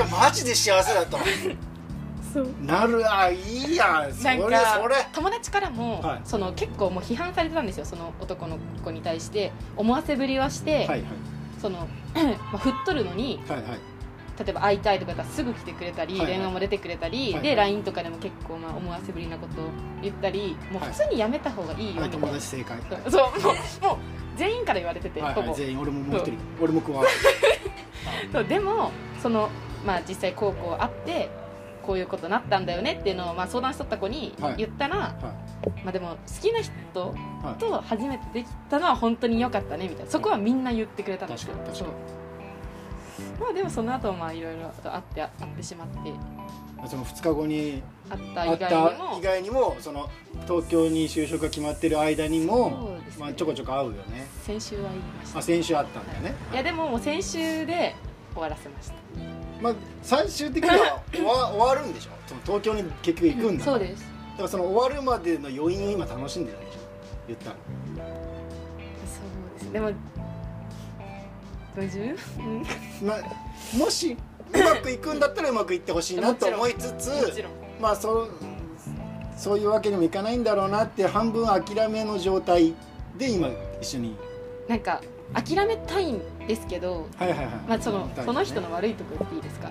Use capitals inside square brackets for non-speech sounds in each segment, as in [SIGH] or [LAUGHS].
じゃあマジで幸せだとそう。なるあいいやん。それなんかそれ友達からも、はい。その結構もう批判されてたんですよその男の子に対して。思わせぶりはして、はいはい。その [CLEARS THROAT] まあ振っとるのにはいはい。例えば会いたいとか言ったらすぐ来てくれたり、はいはい。電話も出てくれたり、はいで LINE とかでも結構まあ思わせぶりなことを言ったりもう普通にやめた方がいいよはい。友みたいな、達正解。はいそうもうもう全員から言われてて、ほぼはいはい全員。俺ももう一人。俺も加わるそうでもその、まあ、実際高校会ってこういうことなったんだよねっていうのを、まあ、相談しとった子にはい。言ったら、はまあ、でも好きな人はい。と初めてできたのは本当に良かったねみたいな。そこはみんな言ってくれたんですよ確かに確かそう。まあでもその後まあいろいろあってあってしまって。その2日後にあった以外にも。以外にもその東京に就職が決まってる間にもね。まあ、ちょこちょこ会うよね。先週は言いました。あ先週あったんだよね、いやでももう先週で終わらせましたまあ、最終的には終 [LAUGHS] わ終わるんでしょ？その東京に結局行くんだそうです。だからその終わるまでの余韻を今楽しんでるんでしょ？言ったらそうです。でもどういううん。まあ、もしうまくいくんだったらうまくいってほしいなと思いつつまあそうそういうわけにもいかないんだろうなって半分諦めの状態で今一緒に。なんか諦めたいんですけどはいはいはい、まあそのの人の悪いとこ言っていいですか？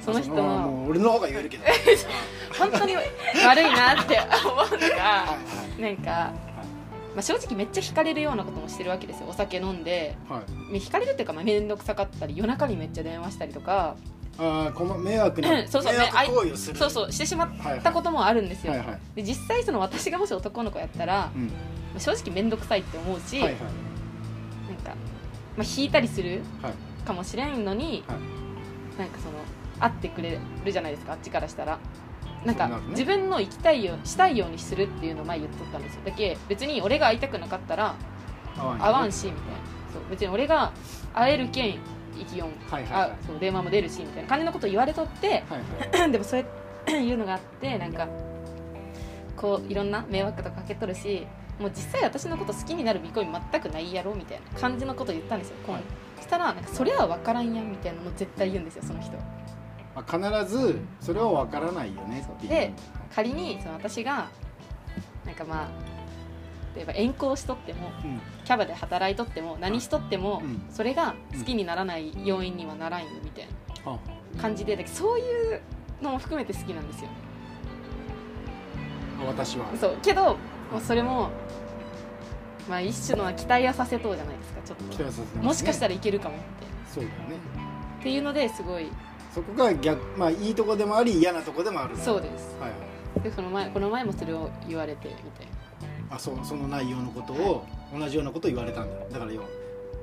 その人まあの俺の方が言えるけど。[LAUGHS] 本当に悪いなって思うのはいがはい。なんか、まあ、正直めっちゃ惹かれるようなこともしてるわけですよ。お酒飲んで。はい。惹かれるっていうかまあ面倒くさかったり夜中にめっちゃ電話したりとか。ああこま迷惑な [LAUGHS] そうそう。迷惑行為をする。そうそう。してしまったこともあるんですよ、はいはい。で実際その私がもし男の子やったらうん。まあ正直面倒くさいって思うし、はいはいか、まあ、引いたりするはい。かもしれんのに、はい。なんかその会ってくれるじゃないですかあっちからしたら。なんかね。自分の行きたいようしたいようにするっていうのを前言っとったんですよ。だけ別に俺が会いたくなかったら会わんしみたいな。そう別に俺が会えるけん生きよんはいはいはい。あそう電話も出るしみたいな感じのこと言われとってはいはいでもそういうのがあってなんかこういろんな迷惑とかかけとるしもう実際私のこと好きになる見込み全くないやろみたいな感じのこと言ったんですよ、はい。したらなんかそれは分からんやんみたいなの絶対言うんですよその人。まあ、必ずそれは分からないよねっていう。で仮にその私がなんかまあ例えば遠行しとってもうん。キャバで働いとっても何しとっても、うん。それが好きにならない要因にはならんよみたいあ。な感じでだけどそういうのも含めて好きなんですよ。私は。そう。けど、まあ、それも、まあ、一種の期待はさせとうじゃないですかちょっと。期待させね。もしかしたらいけるかもってそうだよね。っていうのですごい。そこが逆まあいいとこでもあり嫌なとこでもあるそうです。はいはい。でその前この前もそれを言われて。みたいなあそうその内容のことを同じようなことを言われたんだ。だから要は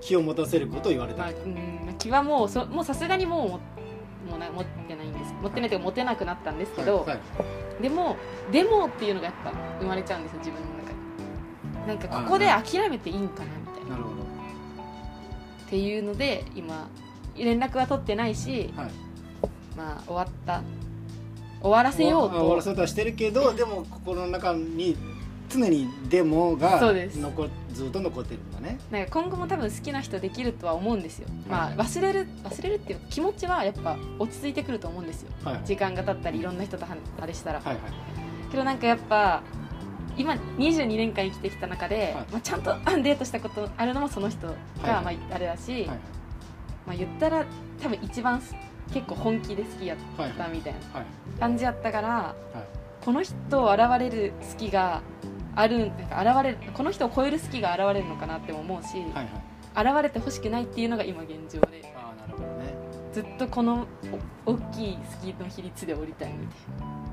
気を持たせることを言われたまあ、うん気はもうそもうさすがにもうな持ってないんです。持ってないというか持てなくなったんですけど、はいはい。でもでもっていうのがやっぱ生まれちゃうんですよ自分の中になんかここで諦めていいんかなみたいな。なるほっていうので今連絡は取ってないしどはい。まあ終わった。終わらせようあ終わらとせようとはしてるけどでも心の中に常にデモがそうです。残ずっと残ってるんだね。なんか今後も多分好きな人できるとは思うんですよ。まあはい忘れる忘れるっていう気持ちはやっぱ落ち着いてくると思うんですよ。はいはい。時間が経ったりいろんな人とはあれしたら。はいはい。けどなんかやっぱ今22年間生きてきた中で、はい。まあ、ちゃんとデートしたことあるのもその人が、はいまあ、あれだし、はいまあ、言ったら多分一番す結構本気で好きやっはいたみたいなはい。感じやったからはい。この人を現れる好きがあるなんか現れるこの人を超える好きが現れるのかなっても思うし、はいはい。現れてほしくないっていうのが今現状でああなるほどね。ずっとこのお大きい好きの比率で降りたいみたい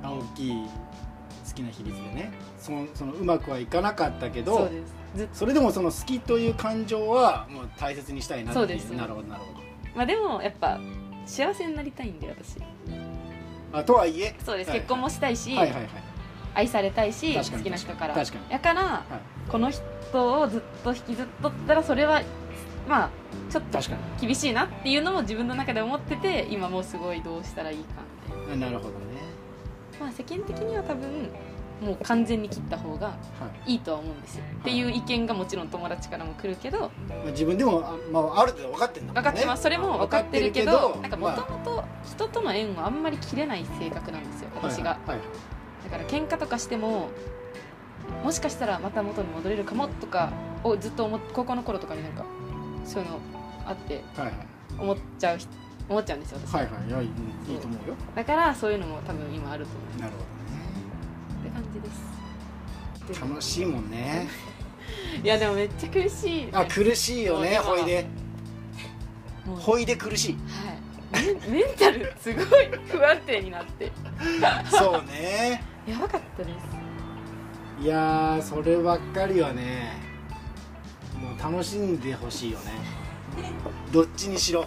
あ大きい好きな比率でね。そのそのうまくはいかなかったけどなそうです。ずっとそれでもその好きという感情はもう大切にしたいなっていそうです。なるほどなるほど。まあでもやっぱ幸せになりたいんで私。あとはいえ。そうです、はい。結婚もしたいし、はいはいはい愛されたいし好きな人から。だから、この人をずっと引きずっとったらそれはまあちょっと厳しいなっていうのも自分の中で思ってて今もうすごいどうしたらいいかみたいなになるほどね。まあ世間的には多分もう完全に切った方がはい。いいとは思うんですよ、っていう意見がもちろん友達からも来るけどまあ、自分でもあ,、まあ、ある程度分かってるんだもんね。分かってます。それも分かってるけどなんかもともと人との縁をあんまり切れない性格なんですよ私が、はいはいだから喧嘩とかしてももしかしたらまた元に戻れるかもとかをずっと思っ高校の頃とかになんかそういうのあって思っちゃう人思っちゃうんですよ。私、はいはい。いやいい,、と思うよ。だからそういうのも多分今あると思う。なるほって感じです。どね楽しいもんね。[LAUGHS] いやでもめっちゃ苦しい。あ苦しいよねほいで。ほいで苦しい。はい。[LAUGHS] メンタルすごい不安定になって。[LAUGHS] そうねやばかったです。いやーそればっかりはねもう楽しんでほしいよね。どっちにしろ。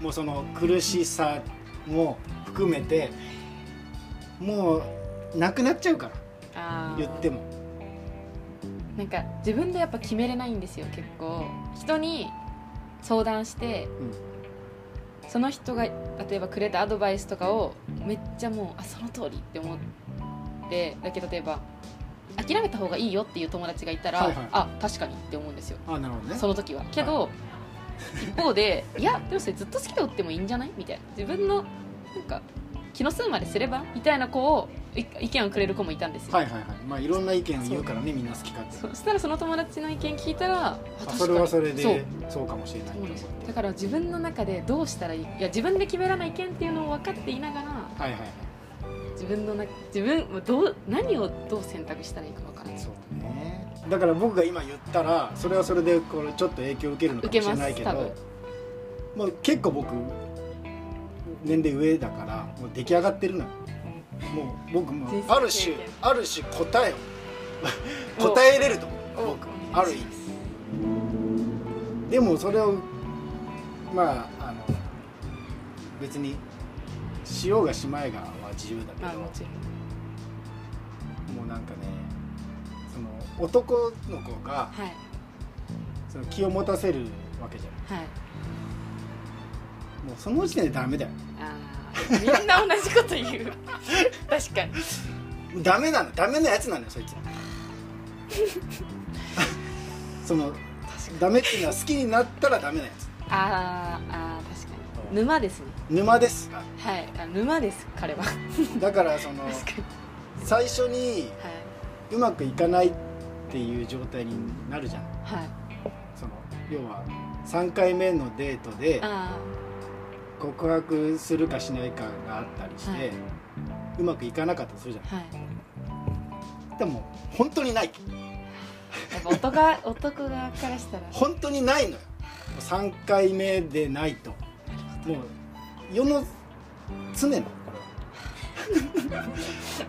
もうその苦しさも含めてもうなくなっちゃうから。言っても。なんか自分でやっぱ決めれないんですよ結構。人に相談して、その人が例えばくれたアドバイスとかをめっちゃもうあその通りって思ってだけど例えば諦めた方がいいよっていう友達がいたら、はいはい。あ確かにって思うんですよ。あなるほどね。その時は。けど、一方でいやでもそれずっと好きでおってもいいんじゃない？みたいな。自分のなんか気の済むまですれば？みたいな子をい意見をくれる子もいたんですよ、はいはいはい。まあいろんな意見を言うからねみんな好き勝手そしたらその友達の意見聞いたらそれはそれそう。でそうかもしれないだから自分の中でどうしたらいい？いや自分で決めらない意見っていうのを分かっていながらはいはいはい自分のな自分どう何をどう選択したらいいか分からない。そうだね。だから僕が今言ったらそれはそれでこれちょっと影響を受けるのかもしれないけどまあ、結構僕年齢上だからもう出来上がってるのよ。もう僕もある種ある種答えを [LAUGHS] 答えれると思う。お僕ある意味。でもそれをまああの別にしようがしまいがは自由だけど。まあもうなんかねその男の子がはい。その気を持たせるわけじゃないはい。もうその時点でダメだよ。みんな同じこと言う。[LAUGHS] 確かに。ダメなの。ダメなやつなのよそいつ [LAUGHS] そのダメっていうのは好きになったらダメなやつ。あーあー確かに。沼ですね沼です。がはい。あ沼です彼は。確だからその最初にはい。うまくいかないっていう状態になるじゃん。はい。その要は3回目のデートであ告白するかしないかがあったりして、はい。うまくいかなかったとするじゃあはい。んでも本当にない。やっぱ男が [LAUGHS] 男側からしたら。本当にないのよ。3回目でないと。もう世の常の。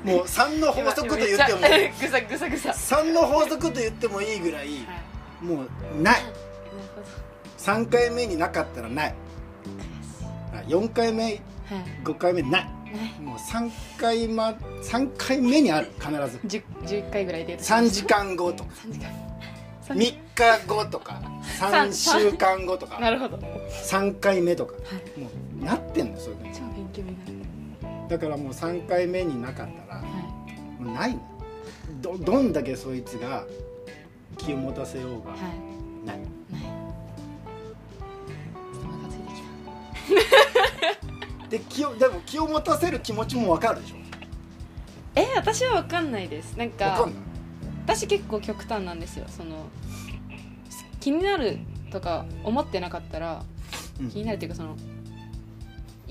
もう3の法則と言ってもぐさぐさぐさ。3の法則と言ってもいいぐらいはいもうない。なるほど3回目になかったらない。4回目はい。5回目ない。もう3回,、ま、3回目にある必ず。10, 11回ぐらいデート3時間後とか。3時間。3日後とか。3週間後となかるほど。3回目とか。はい。もうなってんのそういうの超勉強になるだからもう3回目になかったらはもうないの。どどんだけそいつが気を持たせようがいはい。ない。ない。お腹ついてきたで気をでも気を持たせる気持ちもわかるでしょ？え私は分かんないです。なんか私結構極端なんですよ。その気になるとか思ってなかったらうん。気になるっていうかその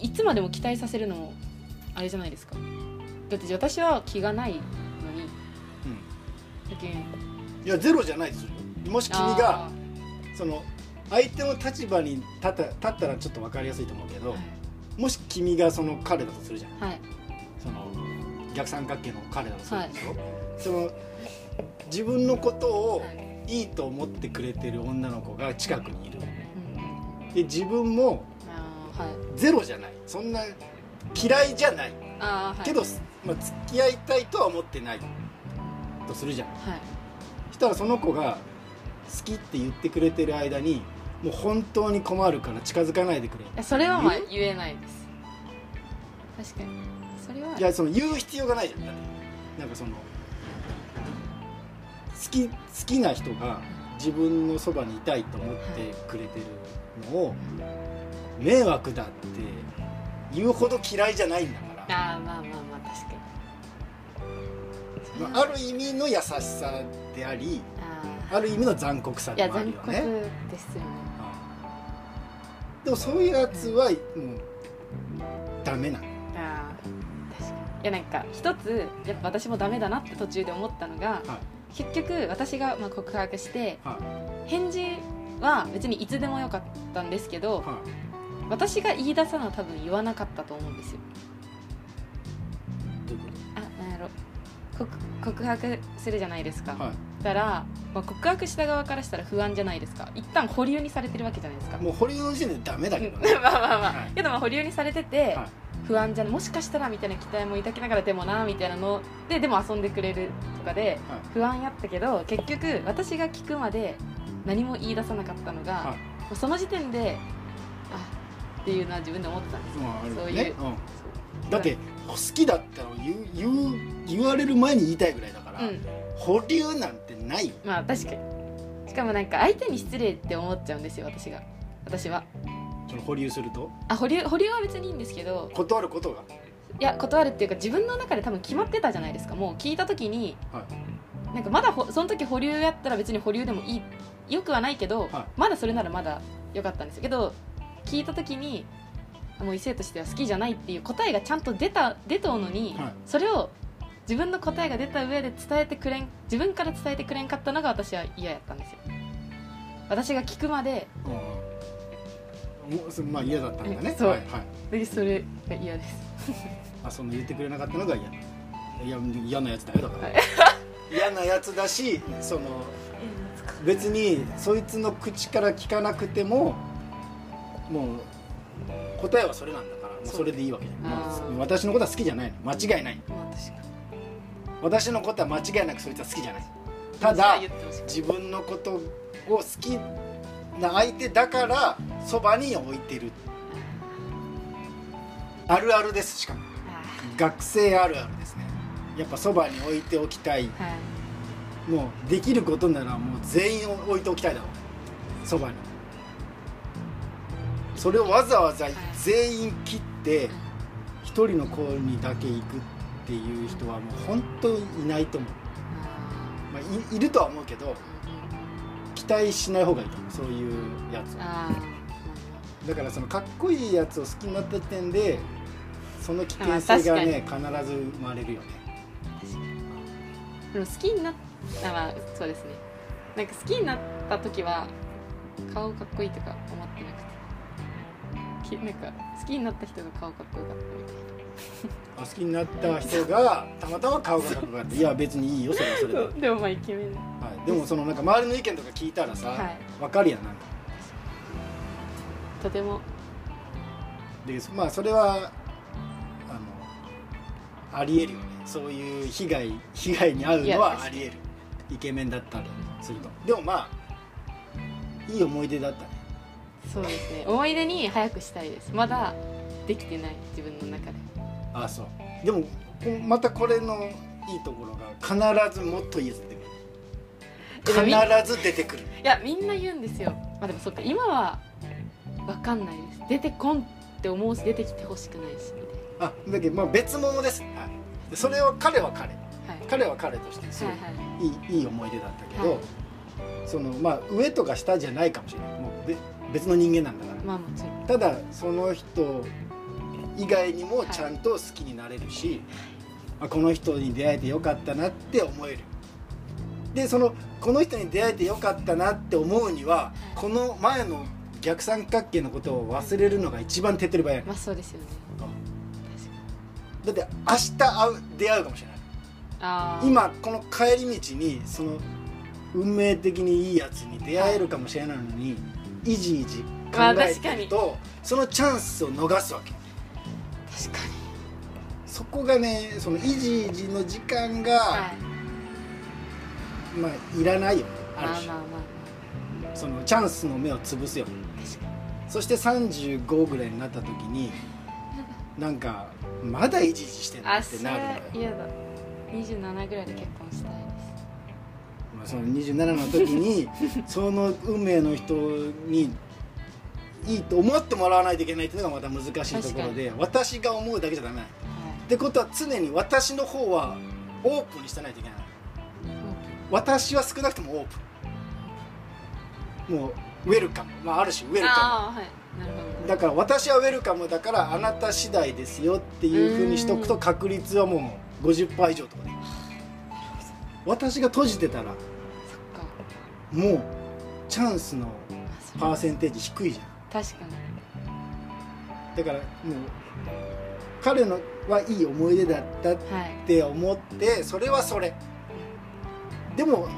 いつまでも期待させるのもあれじゃないですか。だって私は気がないのに。だけんいやゼロじゃないですよ。もし君があその相手の立場に立った立ったらちょっと分かりやすいと思うけど、ーはい。もし君がその彼だとするじゃん。はい。その逆三角形の彼だとするでしょ、その自分のことをはい。いいと思ってくれてる女の子が近くにいる。うん。で自分もゼロじゃない。そんな嫌いじゃない。はい。けど、まあ、付き合いたいとは思ってない。とするじゃん。はい。そしたらその子が好きって言ってくれてる間にもう本当に困るから近づかないでくれ。それはまあ言えないです。確かに。それは。いやその言う必要がないじゃん。だって。なんかそのき好きな人が自分のそばにいたいと思ってくれてるのを迷惑だって言うほど嫌いじゃないんだから。ああまあまあまあ確かに。まあ、ある意味の優しさでありあある意味の残酷さでもあや残酷るよねですよね。うん。でもそういうやつはもうダメなの。あー確かに。いやなんか一つやっぱ私もダメだなって途中で思ったのが、はい。結局私がまあ告白しては返事は別にいつでもよかったんですけどい。は私が言い出さのは多分言わなかったと思うんですよ。あなんやろ。告告白するじゃないですか、とはい。だから、まあ、告白した側からしたら不安じゃないですか。一旦保留にされてるわけじゃないですか。もう保留の時点でダメだけど [LAUGHS] まねあまあまあ、はい。けどまあ保留にされてて、はい。不安じゃないもしかしたらみたいな期待も抱きながらでもなみたいなのででも遊んでくれるとかではい。不安やったけど結局私が聞くまで何も言い出さなかったのが、はい。もうその時点であっていうのは自分で思ってたんですよ、まああるそういう、うう。ん、だって好きだったら言う言う言われる前に言いたいぐらいだから、うん。保留なんてないよ。まあ確かに。しかもなんか相手に失礼って思っちゃうんですよ私が。私は。その保留すると？あ保留保留は別にいいんですけど。断ることが？いや断るっていうか自分の中で多分決まってたじゃないですか。もう聞いた時に、はなんかまだほその時保留やったら別に保留でもいい。よくはないけど、はまだそれならまだ良かったんですけど聞いた時にあもう異性としては好きじゃないっていう答えがちゃんと出た出とうのに、はい。それを自分の答えが出た上で伝えてくれん自分から伝えてくれんかったのが私は嫌やったんですよ。私が聞くまでうんもうそまあ嫌だったんだね。そう。はいはい。でそれが嫌です。[LAUGHS] あその言ってくれなかったのが嫌だ。いや嫌なやつだよだから、はい。[LAUGHS] 嫌なやつだしその別にそいつの口から聞かなくてももう答えはそれなんだからもうそれでいいわけじゃん。私のことは好きじゃない。の間違いない。私のことは間違いなくそいつは好きじゃない。ただ自分のことを好きな相手だからそばに置いてる。あるあるですしかも。あ学生あるあるですね。やっぱそばに置いておきたい。ーはい。もうできることならもう全員置いておきたいだろう。そばにそれをわざわざ全員切って一人の子にだけ行くっていう人はもう本当にいないと思う、あまあ、いいるとは思うけど期待しない方がいいと思う。そういうやつだからそのかっこいいやつを好きになった時点でその危険性がね必ず生まれるよね。でも好きになったまあそうですね。なんか好きになった時は顔かっこいいとか思ってなくて。き [LAUGHS] なんか好きになった人が顔かっこよかったみたいあ好きになった人がたまたま顔がかっこよかったいや別にいいよそれはそれで、は [LAUGHS] なでもまあイケメン。い、でもそのなんか周りの意見とか聞いたらさ、はい。分かるやんなんか。とても。でまあそれはあのありえるよね。そういう被害被害に遭うのはありえる。イケメンだったりすると。でもまあいい思い出だったねそうですね。思い出に早くしたいです。まだできてない自分の中で。ああそう。でもこまたこれのいいところが必ずもっといいる。必ず出てくる。いやみんな言うんですよ。まあでもそっか今は分かんないです。出てこんって思うし出てきてほしくないし。みたいあだけどまあ別物です、はい、でそれは彼は彼。なはい。彼は彼としてすごはいはい。いいいいい思い出だったけど、はい。そのまあ上とか下じゃないかもしれない。もうべ別の人間なんだから。まあもちろん。ただその人以外にもちゃんと好きになれるし、あこの人に出会えてよかったなって思える。でそのこの人に出会えてよかったなって思うにはこの前の逆三角形のことを忘れるのが一番手っ取り早い。まあそうですよね。だって明日会う出会うかもしれない。今この帰り道にその運命的にいいやつに出会えるかもしれないのに、いじいじ考まあえ確かに。てると、そのチャンスを逃すわけ。確かに。そこがねそのいじいじの時間が、はい。まあいらないよねある種、まあまあまあ。そのチャンスの目を潰すよ。ね確かそして35ぐらいになった時になんかまだいじいじしてんってなるのよ。れ嫌だ。27ぐらいで結婚したいその27の時に [LAUGHS] その運命の人にいいと思ってもらわないといけないっていうのがまた難しいところで私が思うだけじゃダメなの。ってことは常に私の方はオープンにしてないといけない私は少なくともオープン。もうウェルカム、まあ、ある種ウェルカム。ど。だから私はウェルカムだからあなた次第ですよっていうふうにしとくと確率はもう50%以上とかね私が閉じてたらもうチャンスのパーセンテージ低いじゃん。確かに。だからもう彼のはいい思い出だったっはいて思ってそれはそれ。でも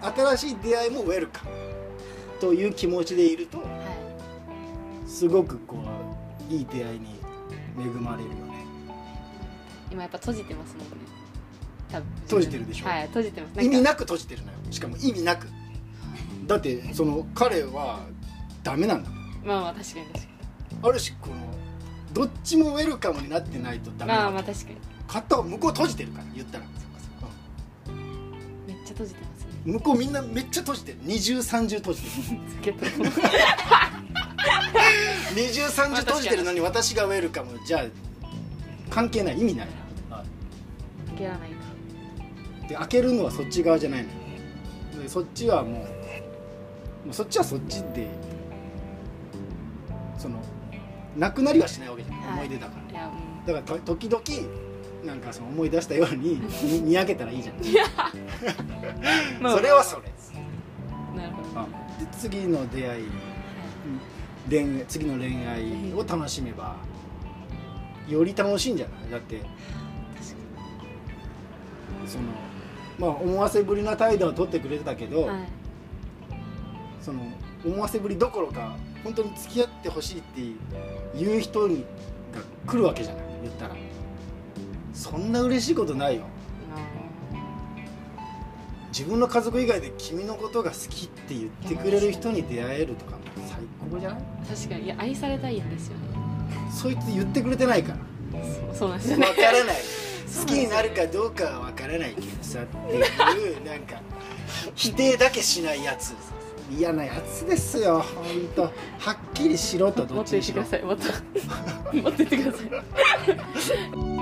新しい出会いもウェルカム。という気持ちでいるとはい。すごくこういい出会いに恵まれるよね。今やっぱ閉じてますもんね多分閉じてるでしょ。はい閉じてます。意味ななく閉じてるのよ。しかも意味なく。だってその彼はダメなんだまあまあ確かに確かある種このどっちもウェルカムになってないとダにまメなのあまあ確かに。片方向こう閉じてるから言ったら。めっちゃ閉じてますね。向こうみんなめっちゃ閉じてる。二重三重閉じてる。二重三重閉じてるのに私がウェルカム。じゃあ関係ない。意味ない。い。けらない。かで開けるのはそっち側じゃないの。よでそっちはもうもうそっちはそっちでそのなくなりはしないわけじゃん、はい。思い出だから。だからと時々なんかその思い出したようにににやけたらいいじゃん。[LAUGHS] まあ。それはそれ。なるほど、はで次の出会い恋愛次の恋愛を楽しめばより楽しいんじゃない？だってそのまあ思わせぶりな態度は取ってくれてたけど、はい。その思わせぶりどころか本当に付き合ってほしいっていう人にが来るわけじゃない言ったら。そんな嬉しいことないよ。自分の家族以外で君のことが好きって言ってくれる人に出会えるとか最高じゃない？確かに。いや愛されたいんですよね。そいつ言ってくれてないから。そうそうなんですよ分ねからない好きになるかどうかは分からないけどさっていうなんか否定だけしないやつ。嫌なやつですよ本当はっきりしろとどっち持ってくっちにしろださい。もっともっと言ってください。[LAUGHS]